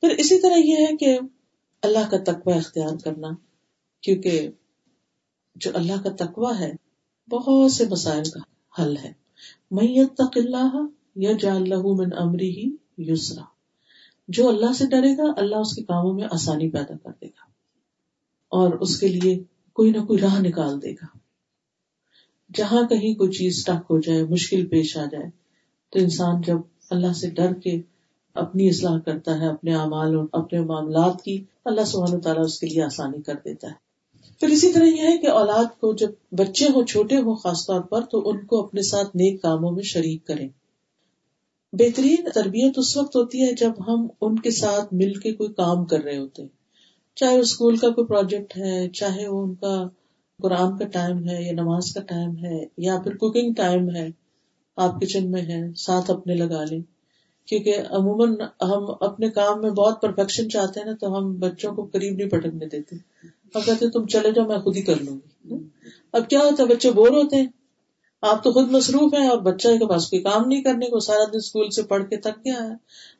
پھر اسی طرح یہ ہے کہ اللہ کا تقوی اختیار کرنا، کیونکہ جو اللہ کا تقوی ہے، بہت سے مسائل کا حل ہے۔ میت تق اللہ یا جان من امری ہی یسرا۔ جو اللہ سے ڈرے گا، اللہ اس کے کاموں میں آسانی پیدا کر دے گا۔ اور اس کے لیے کوئی نہ کوئی راہ نکال دے گا۔ جہاں کہیں کوئی چیز ٹک ہو جائے، مشکل پیش آ جائے، تو انسان جب اللہ سے ڈر کے اپنی اصلاح کرتا ہے، اپنے اعمال اور اپنے معاملات کی، اللہ سبحانہ تعالیٰ اس کے لیے آسانی کر دیتا ہے۔ پھر اسی طرح یہ ہے کہ اولاد کو جب بچے ہوں، چھوٹے ہوں خاص طور پر، تو ان کو اپنے ساتھ نیک کاموں میں شریک کریں۔ بہترین تربیت اس وقت ہوتی ہے جب ہم ان کے ساتھ مل کے کوئی کام کر رہے ہوتے ہیں۔ چاہے اسکول کا کوئی پروجیکٹ ہے، چاہے وہ ان کا قرآن کا ٹائم ہے یا نماز کا ٹائم ہے یا پھر کوکنگ ٹائم ہے، آپ کچن میں ہیں، ساتھ اپنے لگا لیں۔ کیونکہ عموماً ہم اپنے کام میں بہت پرفیکشن چاہتے ہیں نا، تو ہم بچوں کو قریب نہیں پٹکنے دیتے۔ ہم کہتے تم چلے جاؤ، میں خود ہی کر لوں گی۔ اب کیا ہوتا ہے، بچے بور ہوتے ہیں۔ آپ تو خود مصروف ہیں اور بچہ کے پاس کوئی کام نہیں کرنے کو، سارا دن اسکول سے پڑھ کے تک کیا ہے۔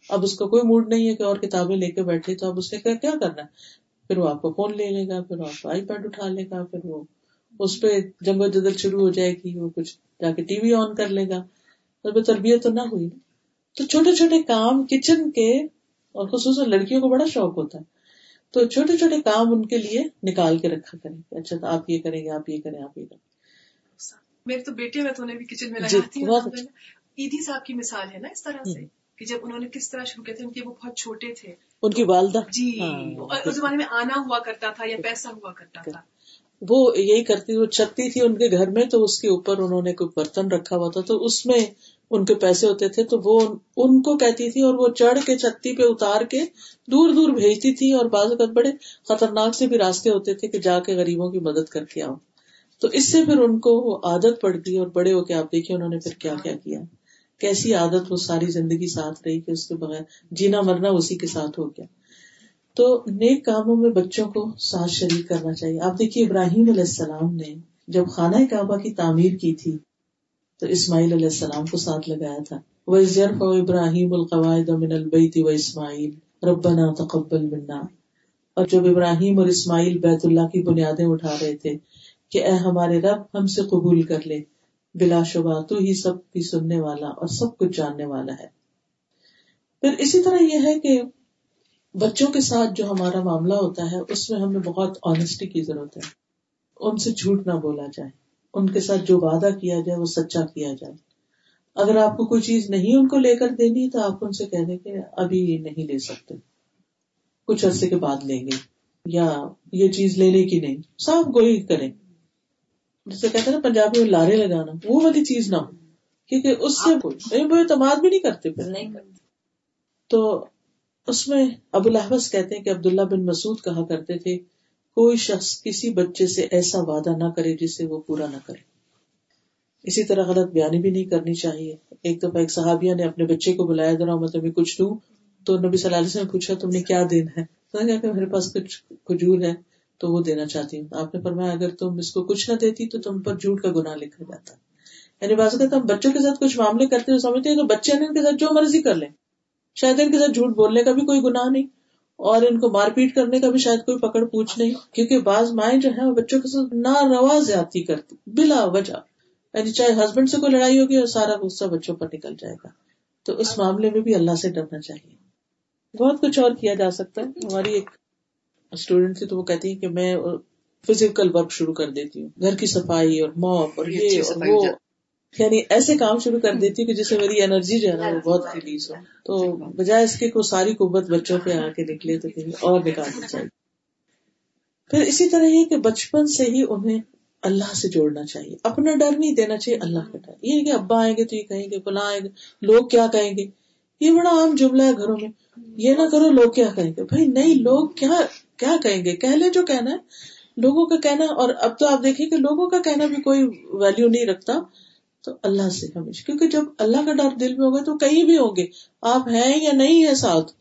اب اس کا کوئی موڈ نہیں ہے کہ اور کتابیں لے کے بیٹھے، تو اب اس نے کیا کرنا ہے؟ پھر وہ آپ کو فون لے لے گا، پھر آپ کو آئی پیڈ اٹھا لے گا، پھر وہ اس پہ جنگ و جدل شروع ہو جائے گی، وہ کچھ جا کے ٹی وی آن کر لے گا۔ تربیت تو نہ ہوئی۔ تو چھوٹے چھوٹے کام کچن کے اور خصوصاً لڑکیوں کو بڑا شوق ہوتا ہے۔ تو چھوٹے چھوٹے کام ان کے لیے نکال کے رکھا کریں اچھا تو آپ یہ کریں گے آپ یہ کریں آپ یہ کریں۔ میرے تو بیٹے میں تو انہیں بھی کچن میں جی، لگاتی ہوں۔ اچھا۔ عیدی صاحب کی مثال ہے نا اس طرح سے کہ جب انہوں نے کس طرح شروع کیا تھے ان کے وہ بہت چھوٹے تھے۔ ان کی والدہ۔ جی ہاں۔ اس زمانے میں آنا ہوا کرتا تھا یا پیسہ ہوا کرتا تھا۔ وہ یہی کرتی وہ چھتی تھی ان کے گھر میں تو اس کے اوپر انہوں نے کوئی برتن رکھا ہوا تھا۔ تو اس میں ان کے پیسے ہوتے تھے، تو وہ ان کو کہتی تھی اور وہ چڑھ کے چھتی پہ اتار کے دور دور بھیجتی تھی اور بعض اوقات بڑے خطرناک سے بھی راستے ہوتے تھے کہ جا کے غریبوں کی مدد کر کے آؤ۔ تو اس سے پھر ان کو وہ عادت پڑ گئی اور بڑے ہو کے آپ دیکھیے انہوں نے پھر کیا کیا کیا۔ کیسی عادت وہ ساری زندگی ساتھ رہی کہ اس کے بغیر جینا مرنا اسی کے ساتھ ہو گیا۔ تو نیک کاموں میں بچوں کو ساتھ شریک کرنا چاہیے۔ آپ دیکھیے ابراہیم علیہ السلام نے جب خانہ کعبہ کی تعمیر کی تھی تو اسماعیل علیہ السلام کو ساتھ لگایا تھا۔ وہ ابراہیم القواعد من البیت و اسماعیل ربنا تقبل منا۔ اور جب ابراہیم اور اسماعیل بیت اللہ کی بنیادیں اٹھا رہے تھے کہ اے ہمارے رب، ہم سے قبول کر لے۔ بلا شبہ تو ہی سب کی سننے والا اور سب کچھ جاننے والا ہے۔ پھر اسی طرح یہ ہے کہ بچوں کے ساتھ جو ہمارا معاملہ ہوتا ہے، اس میں ہمیں بہت آنےسٹی کی ضرورت ہے۔ ان سے جھوٹ نہ بولا جائے۔ ان کے ساتھ جو وعدہ کیا جائے وہ سچا کیا جائے۔ اگر آپ کو کوئی چیز نہیں ان کو لے کر دینی تو آپ ان سے کہہ دیں کہ ابھی نہیں لے سکتے۔ کچھ عرصے کے بعد لیں گے۔ یا یہ چیز لینے کی نہیں۔ صاف گوئی کریں۔ جسے کہتے ہیں نا پنجابی میں لارے لگانا وہ والی چیز نہ ہو۔ کیونکہ اس سے وہ اعتماد بھی نہیں کرتے پھر۔ نہیں کرتے۔ تو اس میں ابو الحبس کہتے ہیں کہ عبداللہ بن مسعود کہا کرتے تھے کوئی شخص کسی بچے سے ایسا وعدہ نہ کرے جسے وہ پورا نہ کرے۔ اسی طرح غلط بیانی بھی نہیں کرنی چاہیے۔ ایک دفعہ ایک صحابیہ نے اپنے بچے کو بلایا، ذرا میں تمہیں کچھ دوں؟ تو نبی صلی اللہ علیہ وسلم نے پوچھا، تم نے کیا دینا ہے؟ تو کہ میرے پاس کچھ کھجور ہے تو وہ دینا چاہتی ہوں۔ آپ نے فرمایا، اگر تم اس کو کچھ نہ دیتی تو تم پر جھوٹ کا گناہ لکھا جاتا۔ یعنی بات کرتا ہم بچوں کے ساتھ کچھ معاملے کرتے ہیں سمجھتے ہیں تو بچے ان کے ساتھ جو مرضی کر لیں۔ شاید ان کے ساتھ جھوٹ بولنے کا بھی کوئی گناہ نہیں۔ اور ان کو مار پیٹ کرنے کا بھی شاید کوئی پکڑ پوچھ نہیں کیونکہ بعض مائیں جو وہ بچوں کے ساتھ نہ روا زیادتی کرتی بلا وجہ۔ یعنی چاہے ہسبینڈ سے کوئی لڑائی ہوگی اور سارا غصہ بچوں پر نکل جائے گا۔ تو اس معاملے میں بھی اللہ سے ڈرنا چاہیے۔ بہت کچھ اور کیا جا سکتا ہے۔ ہماری ایک اسٹوڈینٹ تھی تو وہ کہتی ہے کہ میں فزیکل ورک شروع کر دیتی ہوں۔ گھر کی صفائی اور موپ اور یہ اور وہ۔ یعنی ایسے کام شروع کر دیتی کہ جس سے میری انرجی جو ہے نا وہ بہت ریلیز ہو۔ تو بجائے اس کے کوئی ساری قوت بچوں پہ آ کے نکلے تو کہیں اور نکالنا چاہیے پھر اسی طرح یہ کہ بچپن سے ہی انہیں اللہ سے جوڑنا چاہیے۔ اپنا ڈر نہیں دینا چاہیے اللہ کا ڈر۔ یہ کہ ابا آئیں گے تو یہ کہیں گے فلاں آئیں گے لوگ کیا کہیں گے؟ یہ بڑا عام جملہ ہے گھروں میں۔ یہ نہ کرو لوگ کیا کہیں گے؟ بھائی نہیں لوگ کیا کیا کہیں گے؟ کہہ لے جو کہنا ہے لوگوں کا کہنا۔ اور اب تو آپ دیکھیں کہ لوگوں کا کہنا بھی کوئی ویلو نہیں رکھتا۔ تو اللہ سے ہمیشہ کیونکہ جب اللہ کا ڈر دل میں ہوگا تو کہیں بھی ہوں گے۔ آپ ہیں یا نہیں ہے ساتھ،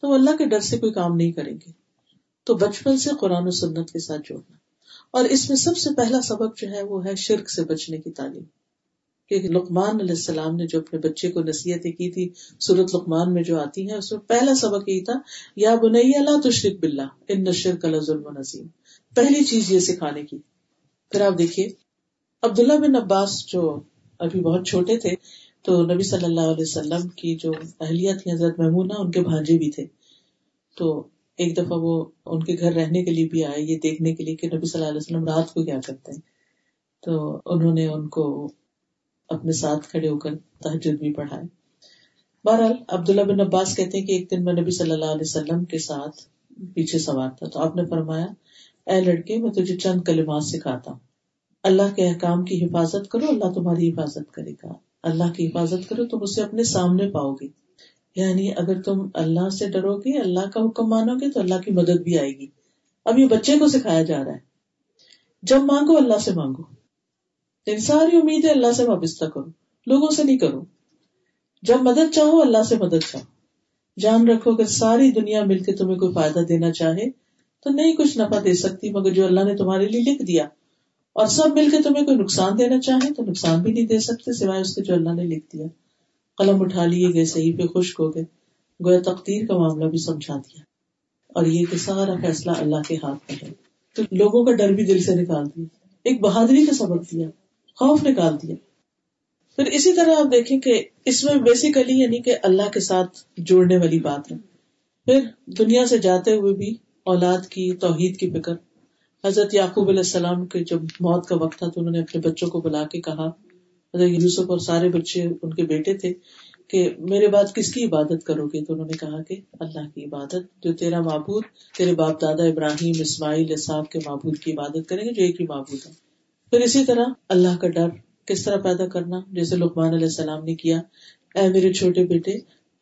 تو اللہ کے ڈر سے کوئی کام نہیں کریں گے۔ تو بچپن سے قرآن و سنت کے ساتھ جوڑنا۔ اور اس میں سب سے پہلا سبق جو ہے وہ ہے شرک سے بچنے کی تعلیم۔ کہ لقمان علیہ السلام نے جو اپنے بچے کو نصیحتیں کی تھی، سورت لقمان میں جو آتی ہیں، اس میں پہلا سبق یہی تھا، یا بنیا اللہ تشرق بلّہ ان نشر کل ظلم نظیم۔ پہلی چیز یہ سکھانے کی۔ پھر آپ دیکھیے، عبداللہ بن عباس جو ابھی بہت چھوٹے تھے، تو نبی صلی اللہ علیہ وسلم کی جو اہلیہ تھی حضرت محمونہ ان کے بھانجے بھی تھے۔ تو ایک دفعہ وہ ان کے گھر رہنے کے لیے بھی آئے، یہ دیکھنے کے لیے کہ نبی صلی اللہ علیہ وسلم رات کو کیا کرتے ہیں۔ تو انہوں نے ان کو اپنے ساتھ کھڑے ہو کر تحجد بھی پڑھائے بہرحال، عبداللہ بن عباس کہتے ہیں کہ ایک دن میں نبی صلی اللہ علیہ وسلم کے ساتھ پیچھے سوار تھا۔ تو آپ نے فرمایا، اے لڑکے، میں تجھے چند کلمات سکھاتا ہوں۔ اللہ کے احکام کی حفاظت کرو، اللہ تمہاری حفاظت کرے گا۔ اللہ کی حفاظت کرو، تم اسے اپنے سامنے پاؤ گے۔ یعنی اگر تم اللہ سے ڈرو گے، اللہ کا حکم مانو گے، تو اللہ کی مدد بھی آئے گی۔ اب یہ بچے کو سکھایا جا رہا ہے۔ جب مانگو، اللہ سے مانگو۔ ان ساری امیدیں اللہ سے وابستہ کرو۔ لوگوں سے نہیں کرو۔ جب مدد چاہو، اللہ سے مدد چاہو۔ جان رکھو، اگر ساری دنیا مل کے تمہیں کوئی فائدہ دینا چاہے، تو نہیں کچھ نفع دے سکتی، مگر جو اللہ نے تمہارے لیے لکھ دیا اور سب مل کے تمہیں کوئی نقصان دینا چاہے تو نقصان بھی نہیں دے سکتے، سوائے اس کے جو اللہ نے لکھ دیا۔ قلم اٹھا لیے گئے صحیح پہ، خشک ہو گئے۔ گویا تقدیر کا معاملہ بھی سمجھا دیا۔ اور یہ کہ سارا فیصلہ اللہ کے ہاتھ میں ہے۔ تو لوگوں کا ڈر بھی دل سے نکال دیا۔ ایک بہادری کا سبق دیا، خوف نکال دیا۔ پھر اسی طرح آپ دیکھیں کہ اس میں بیسیکلی یعنی کہ اللہ کے ساتھ جوڑنے والی بات ہے۔ پھر دنیا سے جاتے ہوئے بھی اولاد کی توحید کی فکر حضرت یعقوب علیہ السلام کے جب موت کا وقت تھا تو انہوں نے اپنے بچوں کو بلا کے کہا، حضرت یوسف اور سارے بچے ان کے بیٹے تھے کہ میرے بعد کس کی عبادت کرو گے؟ تو انہوں نے کہا کہ اللہ کی عبادت، جو تیرا معبود، تیرے باپ دادا ابراہیم، اسماعیل صاحب کے معبود کی عبادت کریں گے جو ایک ہی معبود ہے۔ پھر اسی طرح اللہ کا ڈر کس طرح پیدا کرنا، جیسے لقمان علیہ السلام نے کیا، اے میرے چھوٹے بیٹے،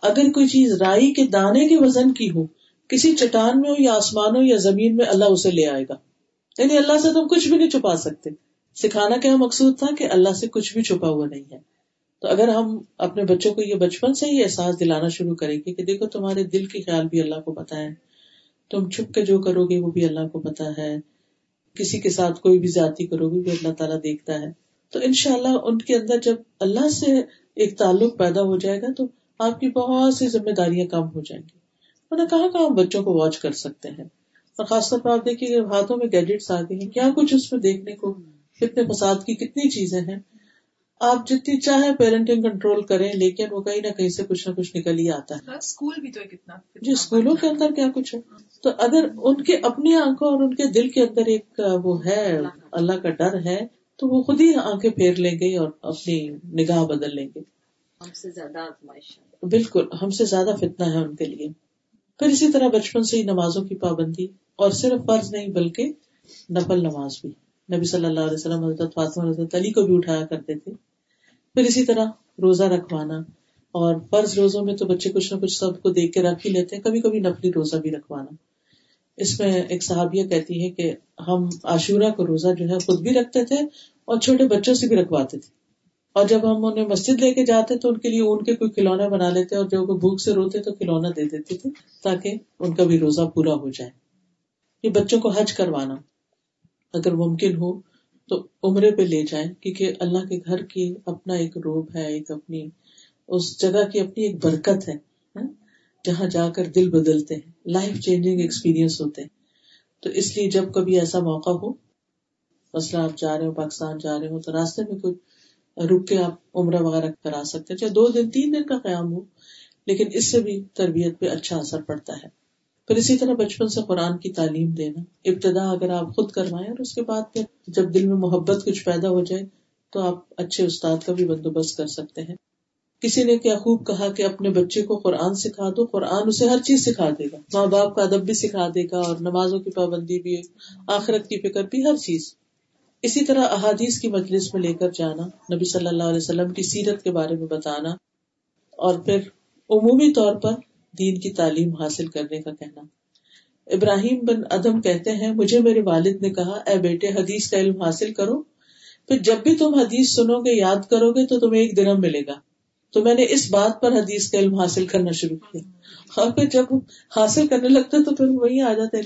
اگر کوئی چیز رائی کے دانے کے وزن کی ہو، کسی چٹان میں ہو یا آسمان ہو یا زمین میں، اللہ اسے لے آئے گا۔ یعنی اللہ سے تم کچھ بھی نہیں چھپا سکتے۔ سکھانا کیا مقصود تھا کہ اللہ سے کچھ بھی چھپا ہوا نہیں ہے۔ تو اگر ہم اپنے بچوں کو یہ بچپن سے ہی احساس دلانا شروع کریں گے کہ دیکھو تمہارے دل کے خیال بھی اللہ کو پتا ہے، تم چھپ کے جو کرو گے وہ بھی اللہ کو پتا ہے۔ کسی کے ساتھ کوئی بھی ذاتی کرو گے بھی اللہ تعالیٰ دیکھتا ہے۔ تو ان شاء اللہ ان کے اندر جب اللہ سے ایک تعلق پیدا ہو جائے گا تو آپ کی بہت سی ذمہ داریاں کم ہو جائیں گی۔ انہیں کہاں کہاں بچوں کو واچ کر سکتے ہیں۔ اور خاص طور پر آپ دیکھیے ہاتھوں میں گیجٹس آ گئے ہیں کیا کچھ اس میں دیکھنے کو کتنے فساد کی کتنی چیزیں ہیں؟ آپ جتنی چاہے پیرنٹنگ کنٹرول کریں لیکن وہ کہیں نہ کہیں سے کچھ نہ کچھ نکل ہی آتا ہے۔ اسکول بھی تو کتنا جی اسکولوں کے اندر کیا کچھ ہے؟ تو اگر ان کے اپنی آنکھوں اور ان کے دل کے اندر ایک وہ ہے اللہ کا ڈر ہے تو وہ خود ہی آنکھیں پھیر لیں گے اور اپنی نگاہ بدل لیں گے۔ ہم سے زیادہ بالکل ہم سے زیادہ فتنا ہے ان کے لیے۔ پھر اسی طرح بچپن سے ہی نمازوں کی پابندی، اور صرف فرض نہیں بلکہ نفل نماز بھی۔ نبی صلی اللہ علیہ وسلم، حضرت فاطمہ، حضرت علی کو بھی اٹھایا کرتے تھے۔ پھر اسی طرح روزہ رکھوانا، اور فرض روزوں میں تو بچے کچھ نہ کچھ سب کو دیکھ کے رکھ ہی لیتے ہیں، کبھی کبھی نفلی روزہ بھی رکھوانا۔ اس میں ایک صحابیہ کہتی ہے کہ ہم عاشورہ کو روزہ جو ہے خود بھی رکھتے تھے اور چھوٹے بچوں سے بھی رکھواتے تھے۔ اور جب ہم انہیں مسجد لے کے جاتے تو ان کے لیے ان کے کوئی کھلونا بنا لیتے اور جب وہ بھوک سے روتے تو کھلونا دے دیتے تھے تاکہ ان کا بھی روزہ پورا ہو جائے۔ یہ بچوں کو حج کروانا اگر ممکن ہو تو عمرے پہ لے جائیں کیونکہ اللہ کے گھر کی اپنا ایک روب ہے، ایک اپنی، اس جگہ کی اپنی ایک برکت ہے ہاں؟ جہاں جا کر دل بدلتے ہیں لائف چینجنگ ایکسپیرئنس ہوتے ہیں۔ تو اس لیے جب کبھی ایسا موقع ہو، مسئلہ آپ جا رہے ہو، پاکستان جا رہے ہو، تو راستے میں کوئی رک کے آپ عمرہ وغیرہ کرا سکتے ہیں۔ چاہے دو دن، تین دن کا قیام ہو، لیکن اس سے بھی تربیت پہ اچھا اثر پڑتا ہے۔ پھر اسی طرح بچپن سے قرآن کی تعلیم دینا۔ ابتدا اگر آپ خود کروائیں اور اس کے بعد پھر جب دل میں محبت کچھ پیدا ہو جائے، تو آپ اچھے استاد کا بھی بندوبست کر سکتے ہیں۔ کسی نے کیا خوب کہا کہ اپنے بچے کو قرآن سکھا دو، قرآن اسے ہر چیز سکھا دے گا۔ ماں باپ کا ادب بھی سکھا دے گا اور نمازوں کی پابندی بھی، آخرت کی فکر بھی، ہر چیز۔ اسی طرح احادیث کی مجلس میں لے کر جانا، نبی صلی اللہ علیہ وسلم کی سیرت کے بارے میں بتانا، اور پھر عمومی طور پر دین کی تعلیم حاصل کرنے کا کہنا۔ ابراہیم بن ادم کہتے ہیں، مجھے میرے والد نے کہا، اے بیٹے، حدیث کا علم حاصل کرو۔ پھر جب بھی تم حدیث سنو گے، یاد کرو گے، تو تمہیں ایک درم ملے گا۔ تو میں نے اس بات پر حدیث کا علم حاصل کرنا شروع کیا۔ اور پھر جب حاصل کرنے لگتا تو پھر وہی آ جاتا ہے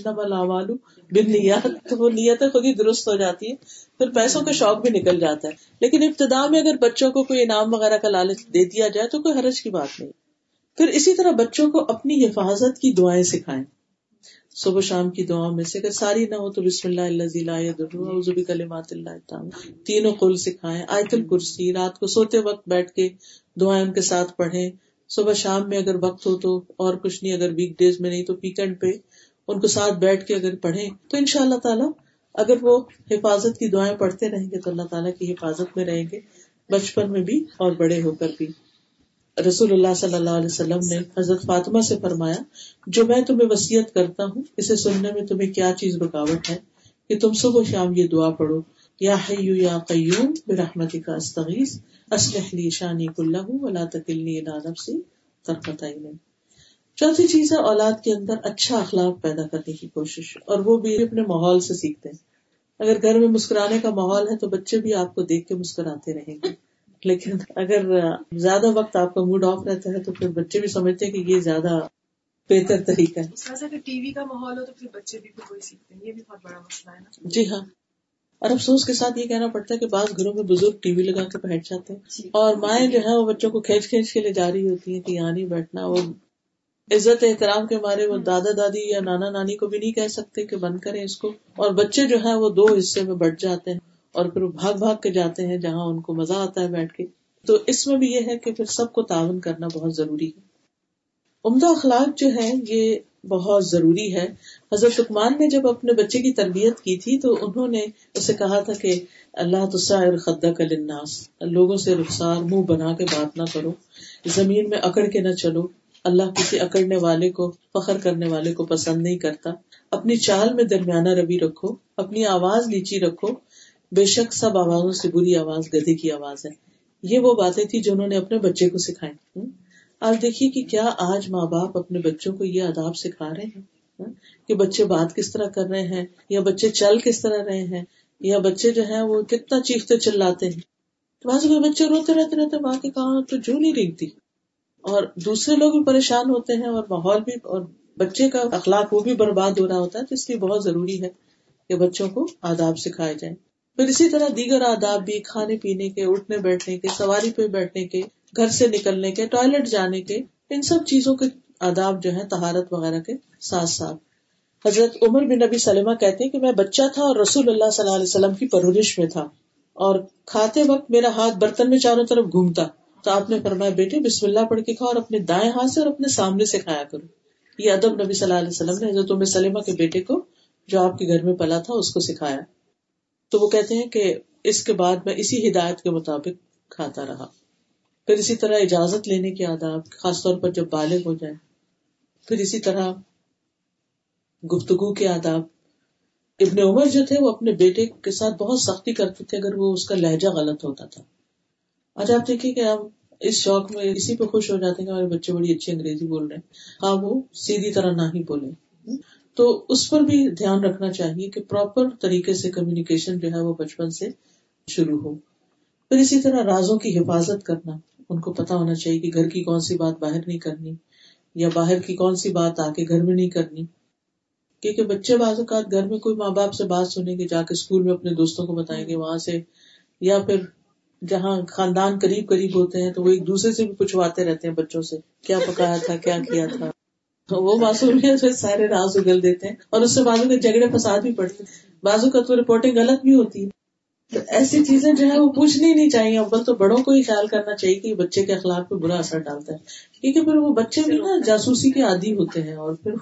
بن نیت تو وہ نیت خود ہی درست ہو جاتی ہے پھر پیسوں کا شوق بھی نکل جاتا ہے۔ لیکن ابتدا میں اگر بچوں کو کوئی انعام وغیرہ کا لالچ دے دیا جائے تو کوئی حرج کی بات نہیں۔ پھر اسی طرح بچوں کو اپنی حفاظت کی دعائیں سکھائیں۔ صبح شام کی دعاؤں میں سے اگر ساری نہ ہو تو بسم اللہ اللہ کلمات تینوں قل سکھائیں، آیت الکرسی، رات کو سوتے وقت بیٹھ کے دعائیں ان کے ساتھ پڑھیں۔ صبح شام میں اگر وقت ہو تو اور کچھ نہیں، اگر ویک ڈیز میں نہیں تو ویکینڈ پہ ان کو ساتھ بیٹھ کے اگر پڑھیں تو ان شاء اللہ تعالیٰ اگر وہ حفاظت کی دعائیں پڑھتے رہیں گے تو اللہ تعالیٰ کی حفاظت میں رہیں گے، بچپن میں بھی اور بڑے ہو کر بھی۔ رسول اللہ صلی اللہ علیہ وسلم نے حضرت فاطمہ سے فرمایا، جو میں تمہیں وسیعت کرتا ہوں، اسے سننے میں تمہیں کیا چیز رکاوٹ ہے کہ تم صبح شام یہ دعا پڑھو، یا حیو یا قیوم برحمتی کا استغیث اسلح لی شانی کلہ ولا تکلنی الی نفسی طرفت چوتھی چیز ہے اولاد کے اندر اچھا اخلاق پیدا کرنے کی کوشش اور وہ بھی اپنے ماحول سے سیکھتے ہیں۔ اگر گھر میں مسکرانے کا ماحول ہے تو بچے بھی آپ کو دیکھ کے مسکراتے رہیں گے۔ لیکن اگر زیادہ وقت آپ کا موڈ آف رہتا ہے تو پھر بچے بھی سمجھتے ہیں کہ یہ زیادہ بہتر طریقہ ہے۔ ٹی وی کا ماحول ہو تو پھر بچے بھی کوئی سیکھتے ہیں۔ یہ بھی بہت بڑا مسئلہ ہے جی ہاں۔ اور افسوس کے ساتھ یہ کہنا پڑتا ہے کہ بعض گھروں میں بزرگ ٹی وی لگا کے بیٹھ جاتے ہیں جی۔ اور مائیں جو ہے وہ بچوں کو کھینچ کھینچ کے لے جا رہی ہوتی ہیں کہ یہاں نہیں بیٹھنا وہ عزت احترام کے مارے وہ دادا دادی یا نانا نانی کو بھی نہیں کہہ سکتے کہ بند کریں اس کو۔ اور بچے جو ہے وہ دو حصے میں بٹ جاتے ہیں اور پھر وہ بھاگ بھاگ کے جاتے ہیں جہاں ان کو مزہ آتا ہے بیٹھ کے۔ تو اس میں بھی یہ ہے کہ پھر سب کو تعاون کرنا بہت ضروری ہے۔ عمدہ اخلاق جو ہے یہ بہت ضروری ہے۔ حضرت عکمان نے جب اپنے بچے کی تربیت کی تھی تو انہوں نے اسے کہا تھا کہ اللہ تصر خدا کا لناس لوگوں سے رخسار، منہ بنا کے بات نہ کرو، زمین میں اکڑ کے نہ چلو۔ اللہ کسی اکڑنے والے کو، فخر کرنے والے کو پسند نہیں کرتا۔ اپنی چال میں درمیانہ روی رکھو، اپنی آواز نیچی رکھو۔ بے شک سب آوازوں سے بری آواز گدے کی آواز ہے۔ یہ وہ باتیں تھی جو انہوں نے اپنے بچے کو سکھائی۔ آپ دیکھیے کہ کیا آج ماں باپ اپنے بچوں کو یہ آداب سکھا رہے ہیں۔ کہ بچے بات کس طرح کر رہے ہیں، یا بچے چل کس طرح رہے ہیں، یا بچے جو ہیں وہ کتنا چیختے چلاتے ہیں۔ بعض بچے روتے رہتے رہتے ماں کے کہاں تو جو نہیں رہتی اور دوسرے لوگ بھی پریشان ہوتے ہیں اور ماحول بھی اور بچے کا اخلاق وہ بھی برباد ہو رہا ہوتا ہے، تو اس لیے بہت ضروری ہے کہ بچوں کو آداب سکھائے جائیں۔ پھر اسی طرح دیگر آداب بھی، کھانے پینے کے، اٹھنے بیٹھنے کے، سواری پہ بیٹھنے کے، گھر سے نکلنے کے، ٹوائلٹ جانے کے، ان سب چیزوں کے آداب جو ہے تہارت وغیرہ کے ساتھ ساتھ۔ حضرت عمر بن نبی سلمہ کہتے ہیں کہ میں بچہ تھا اور رسول اللہ صلی اللہ علیہ وسلم کی پرورش میں تھا اور کھاتے وقت میرا ہاتھ برتن میں چاروں طرف گھومتا۔ تو آپ نے فرمایا، بیٹے، بسم اللہ پڑھ کے کھاؤ اور اپنے دائیں ہاتھ سے اور اپنے سامنے سے کھایا کرو. یہ ادب نبی صلی اللہ علیہ وسلم نے حضرت عمر سلمہ کے بیٹے کو جو آپ کے گھر میں پلا تھا اس کو سکھایا۔ تو وہ کہتے ہیں کہ اس کے بعد میں اسی ہدایت کے مطابق کھاتا رہا۔ پھر اسی طرح اجازت لینے کے آداب، خاص طور پر جب بالغ ہو جائے۔ پھر اسی طرح گفتگو کے آداب۔ ابن عمر جو تھے وہ اپنے بیٹے کے ساتھ بہت سختی کرتے تھے اگر وہ اس کا لہجہ غلط ہوتا تھا۔ آج آپ دیکھیے کہ ہم اس شوق میں اسی پہ خوش ہو جاتے ہیں کہ ہمارے بچے بڑی اچھی انگریزی بول رہے ہیں۔ ہاں وہ سیدھی طرح نہ ہی بولے تو اس پر بھی دھیان رکھنا چاہیے کہ پراپر طریقے سے کمیونیکیشن جو ہے وہ بچپن سے شروع ہو۔ پھر اسی طرح رازوں کی حفاظت کرنا۔ ان کو پتا ہونا چاہیے کہ گھر کی کون سی بات باہر نہیں کرنی یا باہر کی کون سی بات آ کے گھر میں نہیں کرنی۔ کیونکہ بچے بعض اوقات گھر میں کوئی ماں باپ سے بات سنیں گے، جا کے اسکول میں اپنے دوستوں کو بتائیں گے، وہاں سے یا پھر جہاں خاندان قریب قریب ہوتے ہیں تو وہ ایک دوسرے سے بھی پوچھواتے رہتے ہیں بچوں سے کیا پکایا تھا کیا کیا تھا؟ وہ معصوم سارے راز اگل دیتے ہیں اور اس سے بازو کے جھگڑے فساد بھی پڑتے ہیں۔ بازو کا تو رپورٹنگ غلط بھی ہوتی ہے۔ تو ایسی چیزیں جو ہے وہ پوچھنی نہیں چاہیے۔ اول تو بڑوں کو ہی خیال کرنا چاہیے کہ بچے کے اخلاق پہ برا اثر ڈالتا ہے۔ کیونکہ پھر وہ بچے بھی نا جاسوسی کے عادی ہوتے ہیں اور پھر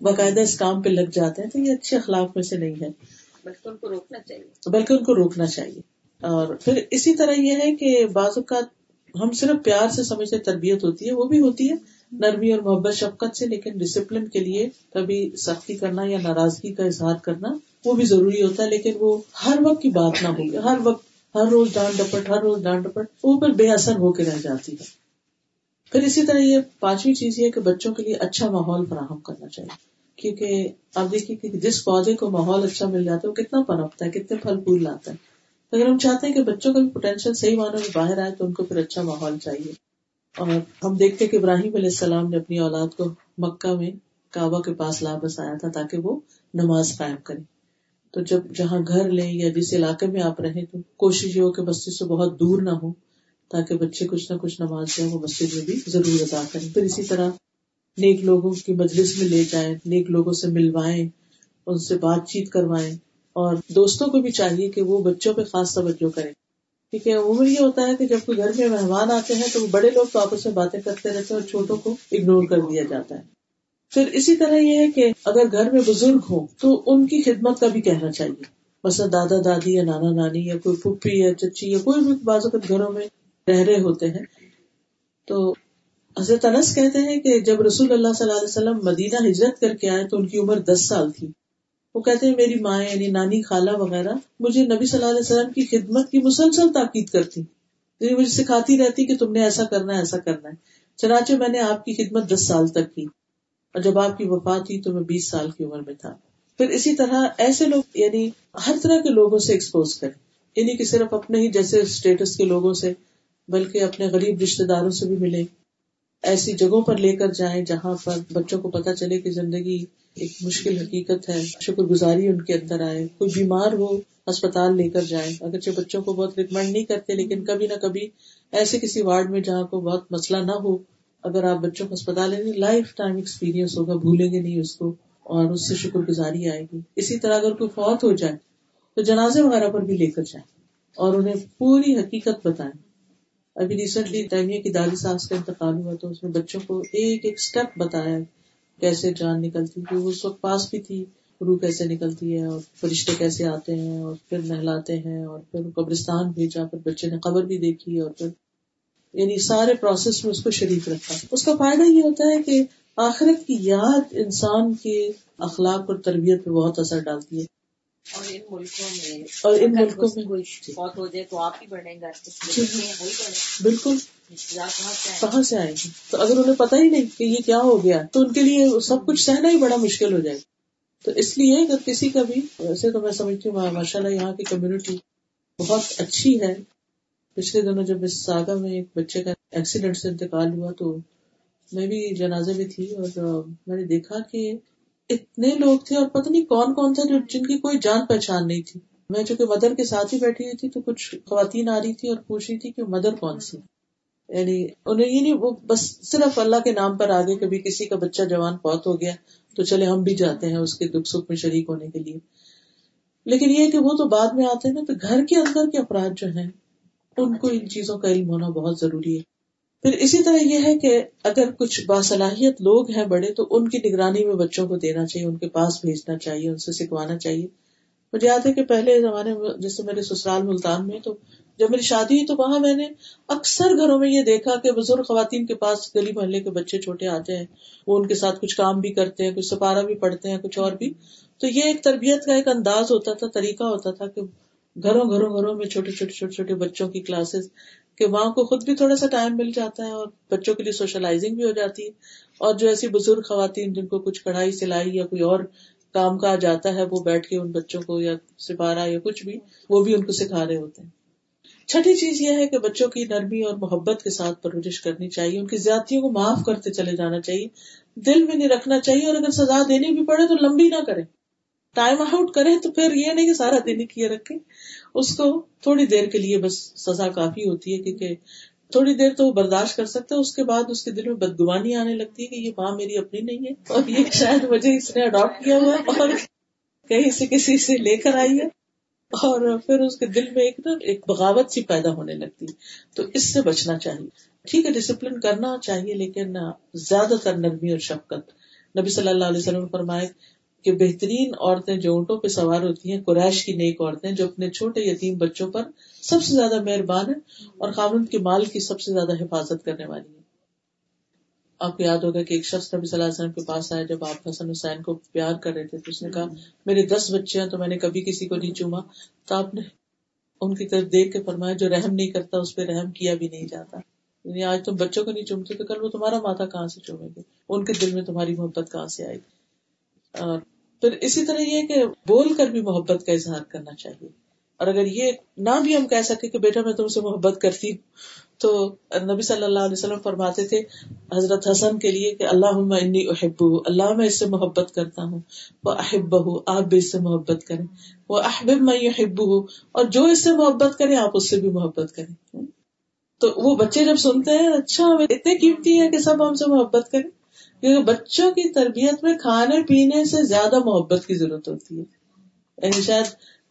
باقاعدہ اس کام پہ لگ جاتے ہیں تو یہ اچھے اخلاق میں سے نہیں ہے۔ بلکہ ان کو روکنا چاہیے۔ بلکہ ان کو روکنا چاہیے۔ اور پھر اسی طرح یہ ہے کہ بعض اوقات ہم صرف پیار سے سمجھتے تربیت ہوتی ہے، وہ بھی ہوتی ہے، نرمی اور محبت، شفقت سے، لیکن ڈسپلن کے لیے کبھی سختی کرنا یا ناراضگی کا اظہار کرنا وہ بھی ضروری ہوتا ہے، لیکن وہ ہر وقت کی بات نہ ہوگی۔ ہر وقت، ہر روز ڈانٹ ڈپٹ، ہر روز ڈانٹ ڈپٹ، وہ پھر بے اثر ہو کے رہ جاتی ہے۔ پھر اسی طرح یہ پانچویں چیز یہ کہ بچوں کے لیے اچھا ماحول فراہم کرنا چاہیے۔ کیونکہ آپ دیکھیے کہ جس پودے کو ماحول اچھا مل جاتا ہے، وہ کتنا پنپتا ہے، کتنے پھل پھول لاتا ہے۔ اگر ہم چاہتے ہیں کہ بچوں کا بھی پوٹینشیل صحیح معنوں میں باہر آئے تو ان کو پھر اچھا ماحول چاہیے۔ اور ہم دیکھتے کہ ابراہیم علیہ السلام نے اپنی اولاد کو مکہ میں کعبہ کے پاس لا بسایا تھا تاکہ وہ نماز قائم کرے۔ تو جب جہاں گھر لیں یا جس علاقے میں آپ رہیں تو کوشش یہ ہو کہ مسجد سے بہت دور نہ ہو تاکہ بچے کچھ نہ کچھ نماز جو ہے وہ مسجد میں بھی ضرور ادا کریں۔ پھر اسی طرح نیک لوگوں کی مجلس میں لے جائیں، نیک لوگوں سے ملوائیں، ان سے بات چیت کروائیں۔ اور دوستوں کو بھی چاہیے کہ وہ بچوں پہ خاص توجہ کریں۔ کیونکہ عمر یہ ہوتا ہے کہ جب کوئی گھر میں مہمان آتے ہیں تو بڑے لوگ تو آپس میں باتیں کرتے رہتے ہیں اور چھوٹوں کو اگنور کر دیا جاتا ہے۔ پھر اسی طرح یہ ہے کہ اگر گھر میں بزرگ ہوں تو ان کی خدمت کا بھی کہنا چاہیے۔ مثلا دادا، دادی یا نانا، نانی یا کوئی پھپھی یا چچی یا کوئی بھی بعض اوقات گھروں میں رہ رہے ہوتے ہیں۔ تو حضرت انس کہتے ہیں کہ جب رسول اللہ صلی اللہ علیہ وسلم مدینہ ہجرت کر کے آئے تو ان کی عمر دس سال تھی۔ وہ کہتے ہیں میری ماں یعنی نانی خالہ وغیرہ، مجھے نبی صلی اللہ علیہ وسلم کی خدمت کی مسلسل تاکید کرتی۔ یعنی مجھے سکھاتی رہتی کہ تم نے ایسا کرنا ہے، ایسا کرنا ہے۔ چنانچہ میں نے آپ کی خدمت دس سال تک کی۔ اور جب آپ کی وفات ہوئی تو میں بیس سال کی عمر میں تھا۔ پھر اسی طرح ایسے لوگ یعنی ہر طرح کے لوگوں سے ایکسپوز کریں۔ یعنی کہ صرف اپنے ہی جیسے اسٹیٹس کے لوگوں سے، بلکہ اپنے غریب رشتے داروں سے بھی ملے ایسی جگہوں پر لے کر جائیں جہاں پر بچوں کو پتا چلے کہ زندگی ایک مشکل حقیقت ہے۔ شکر گزاری ان کے اندر آئے۔ کوئی بیمار ہو اسپتال لے کر جائیں اگرچہ بچوں کو بہت ریکمینڈ نہیں کرتے، لیکن کبھی نہ کبھی ایسے کسی وارڈ میں جہاں کو بہت مسئلہ نہ ہو، اگر آپ بچوں کو اسپتال لیں لائف ٹائم ایکسپیرئنس ہوگا، بھولیں گے نہیں اس کو اور اس سے شکر گزاری آئے گی۔ اسی طرح اگر کوئی فوت ہو جائے، تو جنازے وغیرہ پر بھی لے کر جائیں اور انہیں پوری حقیقت بتائیں۔ ابھی ریسنٹلی ٹائمیا کی دادی ساس کا انتقال ہوا تو اس میں بچوں کو ایک ایک اسٹیپ بتایا۔ کیسے جان نکلتی وہ اس وقت پاس بھی تھی، روح کیسے نکلتی ہے اور فرشتے کیسے آتے ہیں اور پھر نہلاتے ہیں اور پھر قبرستان بھیجا، پھر بچے نے قبر بھی دیکھی اور پھر یعنی سارے پروسیس میں اس کو شریک رکھا۔ اس کا فائدہ یہ ہوتا ہے کہ آخرت کی یاد انسان کے اخلاق اور تربیت پہ بہت اثر ڈالتی ہے۔ اور ان ملکوں میں اور ان ملکوں میں بہت ہو جائے تو آپ ہی بڑھیں گا جی۔ بالکل۔ کہاں سے آئیں گے تو اگر انہیں پتا ہی نہیں کہ یہ کیا ہو گیا تو ان کے لیے سب کچھ سہنا ہی بڑا مشکل ہو جائے گا۔ تو اس لیے اگر کسی کا بھی ویسے تو میں سمجھتی ہوں ماشاء اللہ یہاں کی کمیونٹی بہت اچھی ہے۔ پچھلے دنوں جب اس ساگا میں ایک بچے کا ایکسیڈنٹ سے انتقال ہوا تو میں بھی جنازے میں تھی اور میں نے دیکھا کہ اتنے لوگ تھے اور پتہ نہیں کون کون تھا جو جن کی کوئی جان پہچان نہیں تھی۔ میں چونکہ مدر کے ساتھ ہی بیٹھی ہوئی تھی تو کچھ خواتین آ رہی تھی اور پوچھ رہی تھی کہ مدر کون سی۔ یعنی انہیں یہ نہیں وہ بس صرف اللہ کے نام پر آگے کبھی کسی کا بچہ جوان بہت ہو گیا تو چلے ہم بھی جاتے ہیں اس کے دکھ سکھ میں شریک ہونے کے لیے۔ لیکن یہ کہ وہ تو بعد میں آتے ہیں نا تو گھر کے اندر کے افراد جو ہیں، ان کو ان چیزوں کا علم ہونا بہت ضروری ہے۔ پھر اسی طرح یہ ہے کہ اگر کچھ باصلاحیت لوگ ہیں بڑے، تو ان کی نگرانی میں بچوں کو دینا چاہیے، ان کے پاس بھیجنا چاہیے، ان سے سکھوانا چاہیے۔ مجھے یاد ہے کہ پہلے زمانے میں جیسے میرے سسرال ملتان میں، تو جب میری شادی ہوئی تو وہاں میں نے اکثر گھروں میں یہ دیکھا کہ بزرگ خواتین کے پاس گلی محلے کے بچے چھوٹے آتے ہیں۔ وہ ان کے ساتھ کچھ کام بھی کرتے ہیں، کچھ سپارہ بھی پڑھتے ہیں، کچھ اور بھی۔ تو یہ ایک تربیت کا ایک انداز ہوتا تھا، طریقہ ہوتا تھا کہ گھروں گھروں گھروں میں چھوٹے چھوٹے چھوٹے چھوٹے بچوں کی کلاسز کہ ماں کو خود بھی تھوڑا سا ٹائم مل جاتا ہے اور بچوں کے لیے سوشلائزنگ بھی ہو جاتی ہے اور جو ایسی بزرگ خواتین جن کو کچھ کڑھائی سلائی یا کوئی اور کام کا جاتا ہے، وہ بیٹھ کے ان بچوں کو یا سپارہ یا کچھ بھی، وہ بھی ان کو سکھا رہے ہوتے ہیں۔ چھٹی چیز یہ ہے کہ بچوں کی نرمی اور محبت کے ساتھ پرورش کرنی چاہیے، ان کی زیادتیوں کو معاف کرتے چلے جانا چاہیے۔ دل میں نہیں رکھنا چاہیے اور اگر سزا دینی بھی پڑے تو لمبی نہ کرے ٹائم آؤٹ کرے تو پھر یہ نہیں کہ سارا دن ہی کیے رکھے اس کو تھوڑی دیر کے لیے بس سزا کافی ہوتی ہے کیونکہ تھوڑی دیر تو وہ برداشت کر سکتا ہے۔ اس کے بعد اس کے دل میں بدگوانی آنے لگتی ہے کہ یہ ماں میری اپنی نہیں ہے اور یہ شاید مجھے اس نے اڈاپٹ کیا ہوا ہے اور کہیں سے کسی سے لے کر آئی ہے۔ اور پھر اس کے دل میں ایک نا ایک بغاوت سی پیدا ہونے لگتی تو اس سے بچنا چاہیے۔ ٹھیک ہے ڈسپلن کرنا چاہیے، لیکن زیادہ تر نرمی اور شفقت۔ نبی صلی اللہ علیہ وسلم فرمائے کہ بہترین عورتیں جو اونٹوں پہ سوار ہوتی ہیں، قریش کی نیک عورتیں جو اپنے چھوٹے یتیم بچوں پر سب سے زیادہ مہربان ہیں اور خامند کے مال کی سب سے زیادہ حفاظت کرنے والی ہیں۔ آپ کو یاد ہوگا کہ ایک شخص نبی صلی اللہ علیہ وسلم کے پاس آیا، جب آپ حسن حسین کو پیار کر رہے تھے تو اس نے کہا، میرے دس بچے ہیں تو میں نے کبھی کسی کو نہیں چوما۔ تو آپ نے ان کی طرف دیکھ کے فرمایا، جو رحم نہیں کرتا اس پہ رحم کیا بھی نہیں جاتا۔ یعنی آج تم بچوں کو نہیں چومتے تو کل وہ تمہارا ماتا کہاں سے چومے گے؟ ان کے دل میں تمہاری محبت کہاں سے آئے گی؟ اور پھر اسی طرح یہ کہ بول کر بھی محبت کا اظہار کرنا چاہیے۔ اور اگر یہ نہ بھی ہم کہہ سکے کہ بیٹا میں تم سے محبت کرتی تو نبی صلی اللہ علیہ وسلم فرماتے تھے، حضرت حسن کے لیے کہ اللہ انی احب اللہ میں اس سے محبت کرتا ہوں وہ احب آپ بھی اس سے محبت کریں۔ وہ احبب میں احب اور جو اس سے محبت کرے، آپ اس سے بھی محبت کریں۔ تو وہ بچے جب سنتے ہیں اچھا اتنے قیمتی ہے کہ سب ہم سے محبت کریں۔ کیونکہ بچوں کی تربیت میں کھانے پینے سے زیادہ محبت کی ضرورت ہوتی ہے۔ یعنی شاید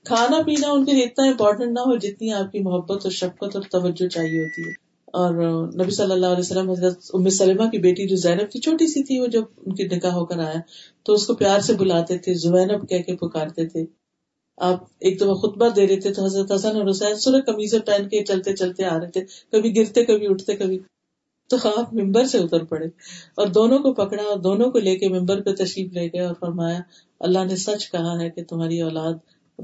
کھانا پینا ان کے لیے اتنا امپورٹینٹ نہ ہو جتنی آپ کی محبت اور شفقت اور توجہ چاہیے ہوتی ہے۔ اور نبی صلی اللہ علیہ وسلم حضرت ام سلمہ کی بیٹی جو زینب کی چھوٹی سی تھی، وہ جب ان کی نکاح ہو کر آیا تو اس کو پیار سے بلاتے تھے زینب کہہ کے پکارتے تھے۔ آپ ایک دفعہ خطبہ دے رہے تھے تو حضرت حسن اور حسین سر قمیضیں پہن کے چلتے چلتے آ رہے تھے۔ کبھی گرتے، کبھی اٹھتے، کبھی تو آپ ممبر سے اتر پڑے اور دونوں کو پکڑا اور دونوں کو لے کے ممبر پہ تشریف لے گئے اور فرمایا، اللہ نے سچ کہا ہے کہ تمہاری اولاد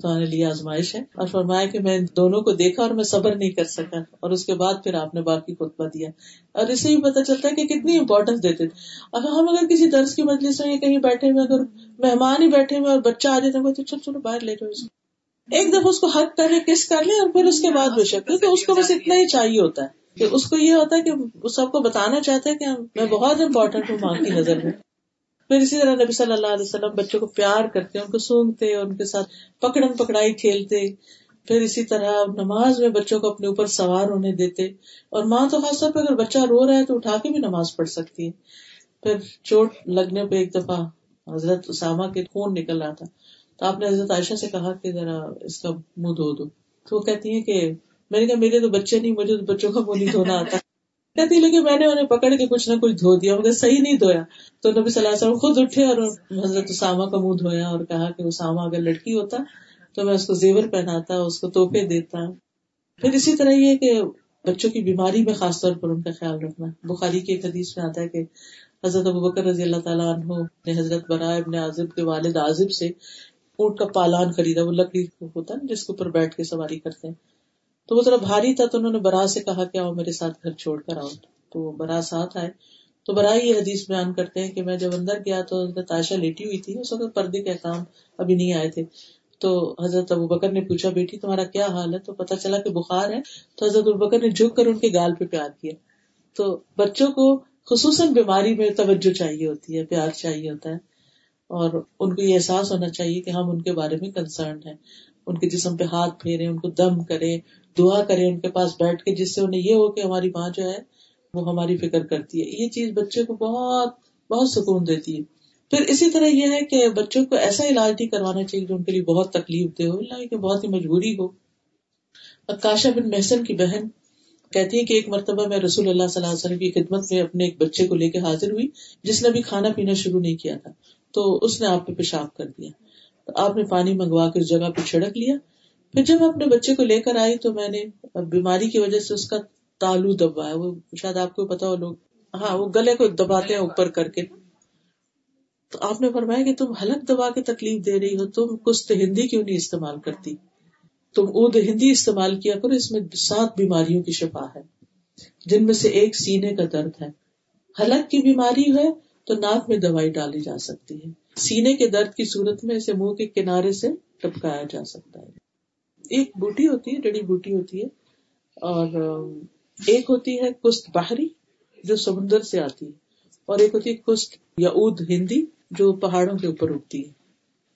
تمہارے لیے آزمائش ہے اور فرمایا کہ میں دونوں کو دیکھا اور میں صبر نہیں کر سکا اور اس کے بعد پھر آپ نے باقی خطبہ دیا۔ اور اسے ہی پتا چلتا ہے کہ کتنی امپورٹینس دیتے تھے۔ اگر ہم اگر کسی درس کی مجلس میں کہیں بیٹھے ہوئے، اگر مہمان ہی بیٹھے ہوئے اور بچہ آ جاتا تو چلو چلو، باہر لے جاؤ اس ایک دفعہ اس کو حق کر لے کس کر لے اور پھر اس کے بعد بے شک تو اس کو بس اتنا ہی چاہیے ہوتا ہے۔ کہ اس کو یہ ہوتا ہے کہ وہ سب کو بتانا چاہتا ہے کہ میں بہت امپورٹینٹ ہوں، ماں کی نظر میں۔ پھر اسی طرح نبی صلی اللہ علیہ وسلم بچوں کو پیار کرتے، ان کو سونگتے، ان کے ساتھ پکڑن پکڑائی کھیلتے۔ پھر اسی طرح نماز میں بچوں کو اپنے اوپر سوار ہونے دیتے۔ اور ماں تو خاص طور پہ اگر بچہ رو رہا ہے تو اٹھا کے بھی نماز پڑھ سکتی ہے۔ پھر چوٹ لگنے پہ ایک دفعہ حضرت اسامہ کے خون نکل رہا تھا۔ تو آپ نے حضرت عائشہ سے کہا کہ ذرا اس کا منہ دھو دو۔ تو وہ کہتی ہے کہ میں نے کہا میرے تو بچے نہیں، مجھے تو بچوں کا منہ نہیں دھونا آتا۔ کہتی لیکن میں نے انہیں پکڑ کے کچھ نہ کچھ دھو دیا، مگر صحیح نہیں دھویا۔ تو نبی صلی اللہ علیہ وسلم خود اٹھے اور حضرت اسامہ کا منہ دھویا اور کہا کہ اسامہ اگر لڑکی ہوتا تو میں اس کو زیور پہناتا، اس کو توحفے دیتا۔ پھر اسی طرح یہ کہ بچوں کی بیماری میں خاص طور پر ان کا خیال رکھنا۔ بخاری کی ایک حدیث میں آتا ہے کہ حضرت ابو بکر رضی اللہ تعالیٰ عنہ نے حضرت برائے ابن عازب کے والد عازب سے اونٹ کا پالان خریدا، وہ لکڑی ہوتا ہے جس کے اوپر بیٹھ کے سواری کرتے ہیں۔ تو وہ ذرا بھاری تھا تو انہوں نے برا سے کہا کہ آؤ میرے ساتھ گھر چھوڑ کر آؤ۔ تو برا ساتھ آئے۔ تو برا یہ حدیث بیان کرتے ہیں کہ میں جب اندر گیا تو حضرت عائشہ لیٹی ہوئی تھی۔ اس وقت پردے کے احکام ابھی نہیں آئے تھے۔ تو حضرت ابو بکر نے پوچھا، بیٹی، تمہارا کیا حال ہے؟ تو پتا چلا کہ بخار ہے۔ تو حضرت ابو بکر نے جھک کر ان کے گال پہ پیار کیا۔ تو بچوں کو خصوصاً بیماری میں توجہ چاہیے ہوتی ہے، پیار چاہیے ہوتا ہے۔ اور ان کو یہ احساس ہونا چاہیے کہ ہم ان کے بارے میں کنسرن ہیں۔ ان کے جسم پہ ہاتھ پھیرے ان کو دم کرے دعا کرے ان کے پاس بیٹھ کے، جس سے انہیں یہ ہو کہ ہماری ماں جو ہے، وہ ہماری فکر کرتی ہے۔ یہ چیز بچے کو بہت بہت سکون دیتی ہے۔ پھر اسی طرح یہ ہے کہ بچوں کو ایسا علاج نہیں کروانا چاہیے جو ان کے لیے بہت تکلیف دے ہو، اللہ کہ بہت ہی مجبوری ہو۔ کاشا بن محسن کی بہن کہتی ہے کہ ایک مرتبہ میں رسول اللہ صلی اللہ علیہ وسلم کی خدمت میں اپنے ایک بچے کو لے کے حاضر ہوئی، جس نے ابھی کھانا پینا شروع نہیں کیا تھا، تو اس نے آپ پہ پیشاب کر دیا۔ آپ نے پانی منگوا کے اس جگہ پہ چھڑک لیا۔ پھر جب اپنے بچے کو لے کر آئی تو میں نے بیماری کی وجہ سے اس کا تالو دبایا وہ شاید آپ کو پتا ہو، لوگ ہاں وہ گلے کو دباتے ہیں اوپر کر کے۔ تو آپ نے فرمایا کہ تم حلق دبا کے تکلیف دے رہی ہو، تم کچھ ہندی کیوں نہیں استعمال کرتی؟ تم اد ہندی استعمال کیا کرو، اس میں سات بیماریوں کی شفا ہے، جن میں سے ایک سینے کا درد ہے۔ حلق کی بیماری ہے تو ناک میں دوائی ڈالی جا سکتی ہے۔ سینے کے درد کی صورت میں اسے منہ کے کنارے سے ٹپکایا جا سکتا ہے۔ ایک بوٹی ہوتی ہے جڑی بوٹی ہوتی ہے، اور ایک ہوتی ہے کست باہری جو سمندر سے آتی ہے، اور ایک ہوتی ہے کست یا اد ہندی جو پہاڑوں کے اوپر اگتی ہے۔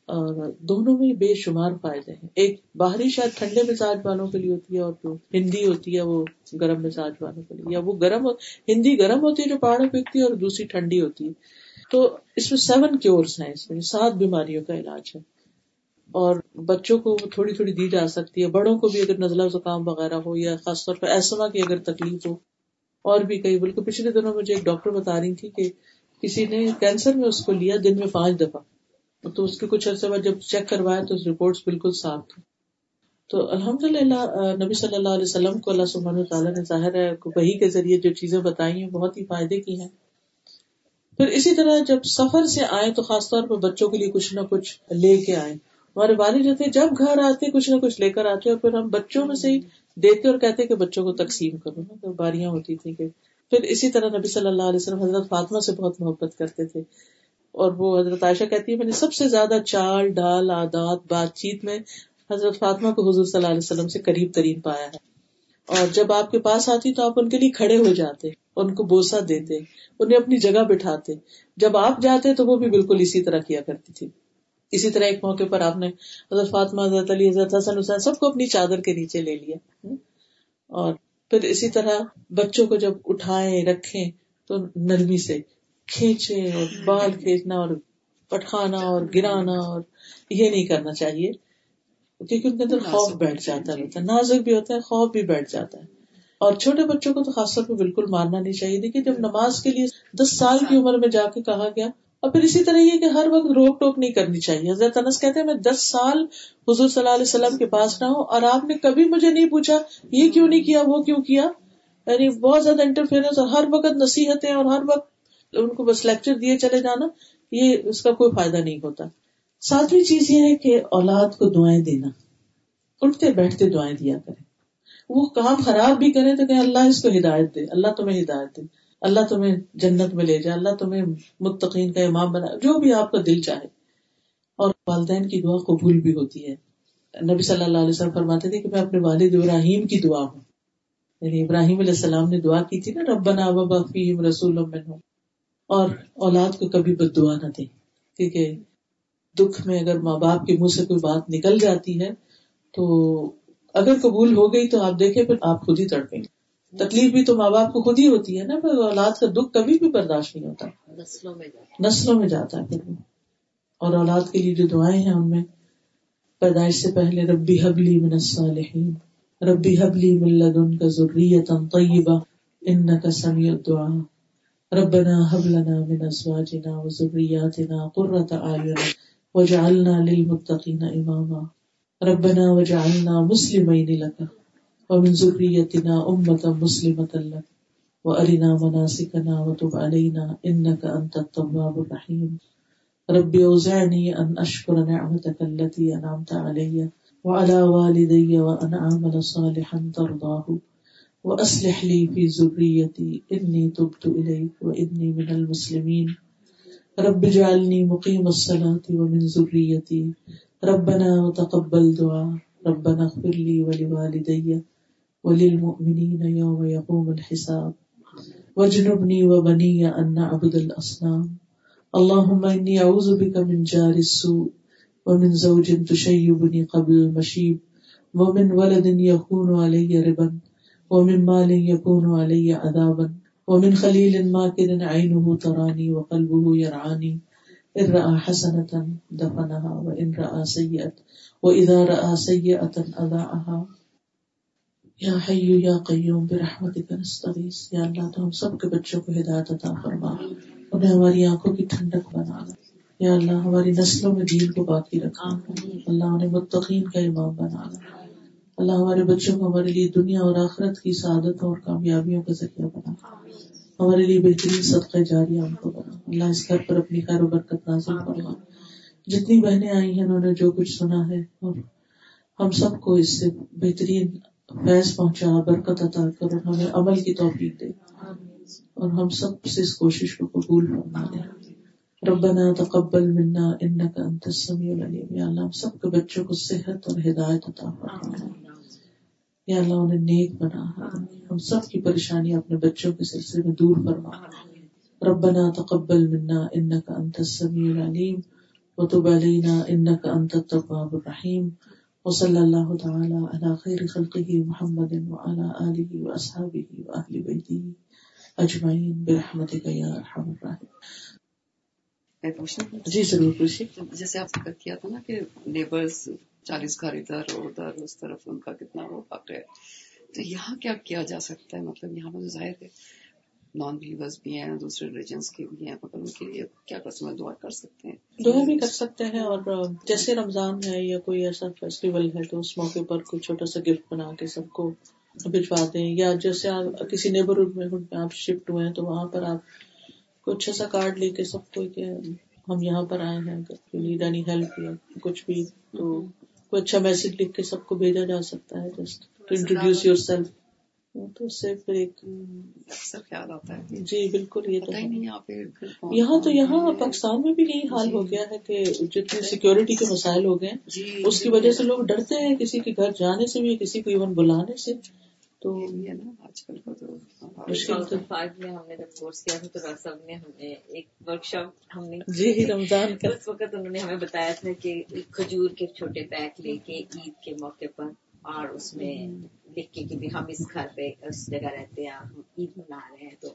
اور دونوں میں بے شمار فائدے ہیں۔ ایک باہری شاید ٹھنڈے مزاج والوں کے لیے ہوتی ہے، اور جو ہندی ہوتی ہے وہ گرم مزاج والوں کے لیے، یا وہ گرم ہندی گرم ہوتی ہے جو پہاڑوں پہ اگتی ہے، اور دوسری ٹھنڈی ہوتی ہے۔ تو اس میں سیون کیورس ہیں اس میں، سات بیماریوں کا علاج ہے۔ اور بچوں کو تھوڑی تھوڑی دی جا سکتی ہے، بڑوں کو بھی اگر نزلہ زکام وغیرہ ہو، یا خاص طور پہ ایسما کی اگر تکلیف ہو، اور بھی کئی، بلکہ پچھلے دنوں مجھے ایک ڈاکٹر بتا رہی تھی کہ کسی نے کینسر میں اس کو لیا دن میں پانچ دفعہ۔ تو اس کے کچھ عرصے بعد جب چیک کروایا تو رپورٹ بالکل صاف تھی تو الحمد للہ نبی صلی اللہ علیہ وسلم کو اللہ سبحانہ تعالیٰ نے ظاہر ہے وہی کے ذریعے جو چیزیں بتائی ہیں، بہت ہی فائدے کی ہیں۔ پھر اسی طرح جب سفر سے آئے تو خاص طور پر بچوں کے لیے کچھ نہ کچھ لے کے آئے۔ ہمارے والد جو تھے، جب گھر آتے، کچھ نہ کچھ لے کر آتے اور پھر ہم بچوں میں سے ہی دیتے اور کہتے کہ بچوں کو تقسیم کرو نا، تو باریاں ہوتی تھی کہ۔ پھر اسی طرح نبی صلی اللہ علیہ وسلم حضرت فاطمہ سے بہت محبت کرتے تھے۔ اور وہ حضرت عائشہ کہتی ہے میں نے سب سے زیادہ چال، ڈال، عادات، بات چیت میں حضرت فاطمہ کو حضور صلی اللہ علیہ وسلم سے قریب ترین پایا ہے۔ اور جب آپ کے پاس آتی تو آپ ان کے لیے کھڑے ہو جاتے، ان کو بوسا دیتے، انہیں اپنی جگہ بٹھاتے۔ جب آپ جاتے تو وہ بھی بالکل اسی طرح کیا کرتی تھی۔ اسی طرح ایک موقع پر آپ نے حضرت فاطمہ، حضرت علی، حضرت حسن، حسین سب کو اپنی چادر کے نیچے لے لیا۔ اور پھر اسی طرح بچوں کو جب اٹھائے رکھے تو نرمی سے کھینچے اور بال کھینچنا اور پٹخانا اور گرانا اور یہ نہیں کرنا چاہیے۔ کیونکہ ان کے اندر خوف بیٹھ جاتا ہے نازک بھی ہوتا ہے خوف بھی بیٹھ جاتا ہے۔ اور چھوٹے بچوں کو تو خاص طور پہ بالکل مارنا نہیں چاہیے۔ دیکھیے جب نماز کے لیے دس سال کی عمر میں جا کے کہا گیا اور پھر اسی طرح یہ کہ ہر وقت روک ٹوک نہیں کرنی چاہیے۔ حضرت انس کہتے ہیں میں دس سال حضور صلی اللہ علیہ وسلم کے پاس رہا ہوں اور آپ نے کبھی مجھے نہیں پوچھا یہ کیوں نہیں کیا وہ کیوں کیا؟ یعنی بہت زیادہ انٹرفیئرنس اور ہر وقت نصیحتیں اور ہر وقت ان کو بس لیکچر دیے چلے جانا یہ اس کا کوئی فائدہ نہیں ہوتا۔ ساتویں چیز یہ ہے کہ اولاد کو دعائیں دینا۔ اٹھتے بیٹھتے دعائیں دیا کریں۔ وہ کام خراب بھی کرے تو کہ اللہ اس کو ہدایت دے، اللہ تمہیں ہدایت دے۔ اللہ تمہیں جنت میں لے جائے اللہ تمہیں متقین کا امام بنا، جو بھی آپ کا دل چاہے۔ اور والدین کی دعا قبول بھی ہوتی ہے۔ نبی صلی اللہ علیہ وسلم فرماتے تھے کہ میں اپنے والد ابراہیم کی دعا ہوں۔ یعنی ابراہیم علیہ السلام نے دعا کی تھی نا، ربنا وبا فیم رسول اور اولاد کو کبھی بد دعا نہ دے کیونکہ دکھ میں اگر ماں باپ کے منہ سے کوئی بات نکل جاتی ہے تو اگر قبول ہو گئی تو آپ دیکھیں پھر آپ خود ہی تڑپیں گے۔ تکلیف بھی تو ماں باپ کو خود ہی ہوتی ہے نا پھر اولاد کا دکھ کبھی بھی برداشت نہیں ہوتا۔ نسلوں میں نسلوں میں جاتا ہے پھر اور اولاد کے لیے جو دعائیں ہیں ان میں پیدائش سے پہلے ربی حبلی من الصالحین ربی حبلی من لدنک ذریتا طیبہ انکا سمیع الدعا ربنا حب لنا من ازواجنا وذریاتنا قرۃ اعین۔ وجعلنا للمتقین اماما. ربنا وجعلنا مسلمین لك ومن ذريتنا أمة مسلمة لك وأرنا مناسكنا وتب علينا إنك أنت التواب الرحيم رب أوزعني أن أشكر نعمتك التي أنعمت علي وعلى والدي وأن أعمل صالحا ترضاه وأصلح لي في ذريتي إني تبت إليك وإني من المسلمين رب اجعلني مقيم الصلاة ومن ذريتي ربنا وتقبل دعاء ربنا اغفر لي ولوالدي وللمؤمنين يوم يقوم الحساب. واجنبني وبني أن نعبد الأصنام اللهم إني أعوذ بك من جار السوء ومن زوج تشيبني قبل المشيب ومن ولد يكون علي ربا ومن مال يكون علي عذابا ومن خليل ماكر عينه تراني وقلبه يرعاني إن رأى حسنة دفنها وإن رأى سيئة وإذا رأى سيئة أذاعها یا حیو یا قیوم برحمتک نستغیث۔ یا اللہ تو ہم سب کے بچوں کو ہدایت عطا فرما۔ انہیں ہماری آنکھوں کی ٹھنڈک بنا۔ یا اللہ ہماری نسلوں میں دین کو باقی رکھا۔ اللہ انہیں متقین کا امام بنا۔ اللہ ہمارے بچوں کو ہمارے لیے دنیا اور آخرت کی سعادت اور کامیابیوں کا ذریعہ بنا۔ ہمارے لیے بہترین صدقہ جاریہ ان کو بنا۔ اللہ اس گھر پر اپنی خیر و برکت نازل فرما۔ جتنی بہنیں آئی ہیں، انہوں نے جو کچھ سنا ہے، اور ہم سب کو اس سے بہترین فیض پہنچا، برکت عطا کر۔ ہمیں عمل کی توفیق دے۔ اور ہم سب سے اس کوشش کو قبول فرما دے ربنا تقبل منا انك انت السميع العليم یا اللہ، ہم سب کے بچوں کو صحت اور ہدایت عطا فرما۔ یا اللہ انہیں نیک بنا۔ ہم سب کی پریشانی اپنے بچوں کے سلسلے میں دور فرما۔ ربنا تقبل منا انك انت السميع العليم وتب علينا انك انت التواب الرحيم وصلى الله تعالى على خير خلقه محمد وعلى آله وأصحابه وأهل بيته أجمعين برحمتك يا أرحم الراحمين جی ضرور پوچھیے۔ جیسے آپ ذکر کیا تھا نا کہ نیبرز چالیس گھر ادھر اور ادھر، اس طرف ان کا کتنا وہ واقع ہے تو یہاں کیا کیا جا سکتا ہے؟ مطلب یہاں پر ظاہر ہے نان بلیورس بھی ہیں، دوسرے ریلیجنس کے بھی ہیں، مگر ان کے لیے کیا کر دعا کر سکتے ہیں؟ دعا بھی کر سکتے ہیں اور جیسے رمضان ہے یا کوئی ایسا فیسٹیول ہے تو اس موقع پر کوئی چھوٹا سا گفٹ بنا کے سب کو بھجوا دیں۔ یا جیسے آپ کسی نیبرہڈ میں آپ شفٹ ہوئے ہیں تو وہاں پر آپ کوئی اچھا سا کارڈ لے کے سب کو کہ ہم یہاں پر آئے ہیں نیڈ اینی ہیلپ یا کچھ بھی تو کوئی اچھا میسج لکھ کے سب کو بھیجا جا سکتا ہے just to introduce your yourself اس سے پھر ایک خیال آتا ہے۔ جی بالکل یہ تو یہاں تو یہاں پاکستان میں بھی یہی حال جی۔ ہو گیا ہے کہ جتنے سیکورٹی کے مسائل ہو گئے جی، اس کی وجہ سے لوگ ڈرتے ہیں کسی کے گھر جانے سے بھی کسی کو ایون بلانے سے۔ تو یہ ہے نا آج کل کا تو مشکل تو میں ہم نے جب کورس کیا تھا تو ڈاکٹر صاحب نے ہمیں ایک ورک شاپ ہم نے جی رمضان کا۔ اس وقت انہوں نے ہمیں بتایا تھا کہ کھجور کے چھوٹے پیک لے کے عید کے موقع پر اور اس میں لکھ کے کہ ہم اس گھر پہ اس جگہ رہتے ہیں ہم عید منا رہے ہیں تو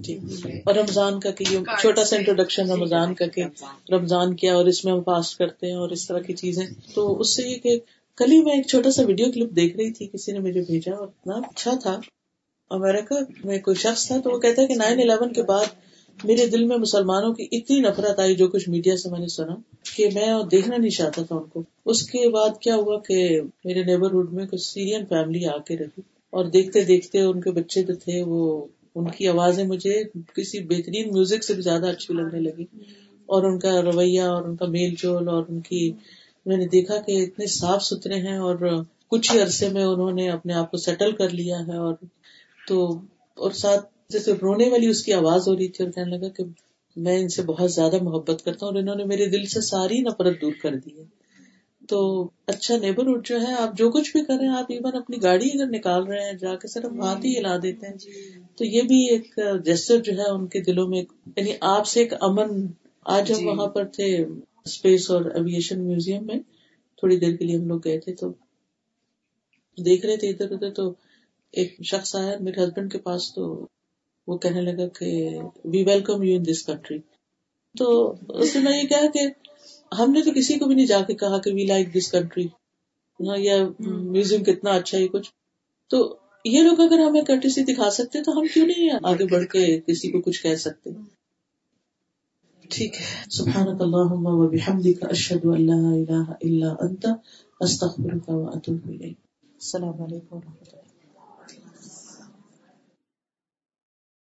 جی۔ اور رمضان کا کہ یہ چھوٹا سا انٹروڈکشن رمضان کا کہ رمضان کیا اور اس میں ہم فاسٹ کرتے ہیں اور اس طرح کی چیزیں۔ تو اس سے یہ کہ کل ہی میں ایک چھوٹا سا ویڈیو کلپ دیکھ رہی تھی، کسی نے مجھے بھیجا اور اتنا اچھا تھا۔ امریکہ میں کوئی شخص تھا تو وہ کہتا ہے کہ نائن الیون کے بعد میرے دل میں مسلمانوں کی اتنی نفرت آئی جو کچھ میڈیا سے میں نے سنا کہ میں دیکھنا نہیں چاہتا تھا ان کو۔ اس کے بعد کیا ہوا کہ میرے نیبرہڈ میں کچھ سیرین فیملی آ کے رہی اور دیکھتے دیکھتے ان کے بچے جو تھے وہ، ان کی آوازیں مجھے کسی بہترین میوزک سے بھی زیادہ اچھی لگنے لگی۔ اور ان کا رویہ اور ان کا میل جول اور ان کی میں نے دیکھا کہ اتنے صاف ستھرے ہیں اور کچھ ہی عرصے میں انہوں نے اپنے آپ کو سیٹل کر لیا ہے اور تو اور ساتھ جیسے رونے والی اس کی آواز ہو رہی تھی اور کہنے لگا کہ میں ان سے بہت زیادہ محبت کرتا ہوں اور انہوں نے میرے دل سے ساری نفرت دور کر دی ہے۔ تو اچھا نیبرہڈ جو ہے آپ جو کچھ بھی کر رہے ہیں آپ ایون اپنی گاڑی اگر نکال رہے ہیں جا کے صرف ہاتھ ہی ہلا دیتے ہیں۔ تو یہ بھی ایک جیسر جو ہے ان کے دلوں میں یعنی آپ سے ایک امن آج ہم جی۔ وہاں پر تھے۔ اسپیس اور ایویشن میوزیم میں تھوڑی دیر کے لیے ہم لوگ گئے تھے تو دیکھ رہے تھے ادھر ادھر تو ایک شخص آیا میرے ہسبینڈ کے پاس تو وہ کہنے لگا کہ we welcome you in this country تو اس نے یہ کہا کہ ہم نے تو کسی کو بھی نہیں جا کے کہا کہ وی لائک دس کنٹری یا میوزیم کتنا اچھا ہے کچھ. تو یہ لوگ اگر ہمیں کرٹیسی دکھا سکتے تو ہم کیوں نہیں آگے بڑھ کے کسی کو کچھ کہہ سکتے؟ ٹھیک ہے۔ سبحانك اللهم وبحمدك اشهد ان لا اله الا انت استغفرك واتوب اليك السلام علیکم و رحمۃ اللہ۔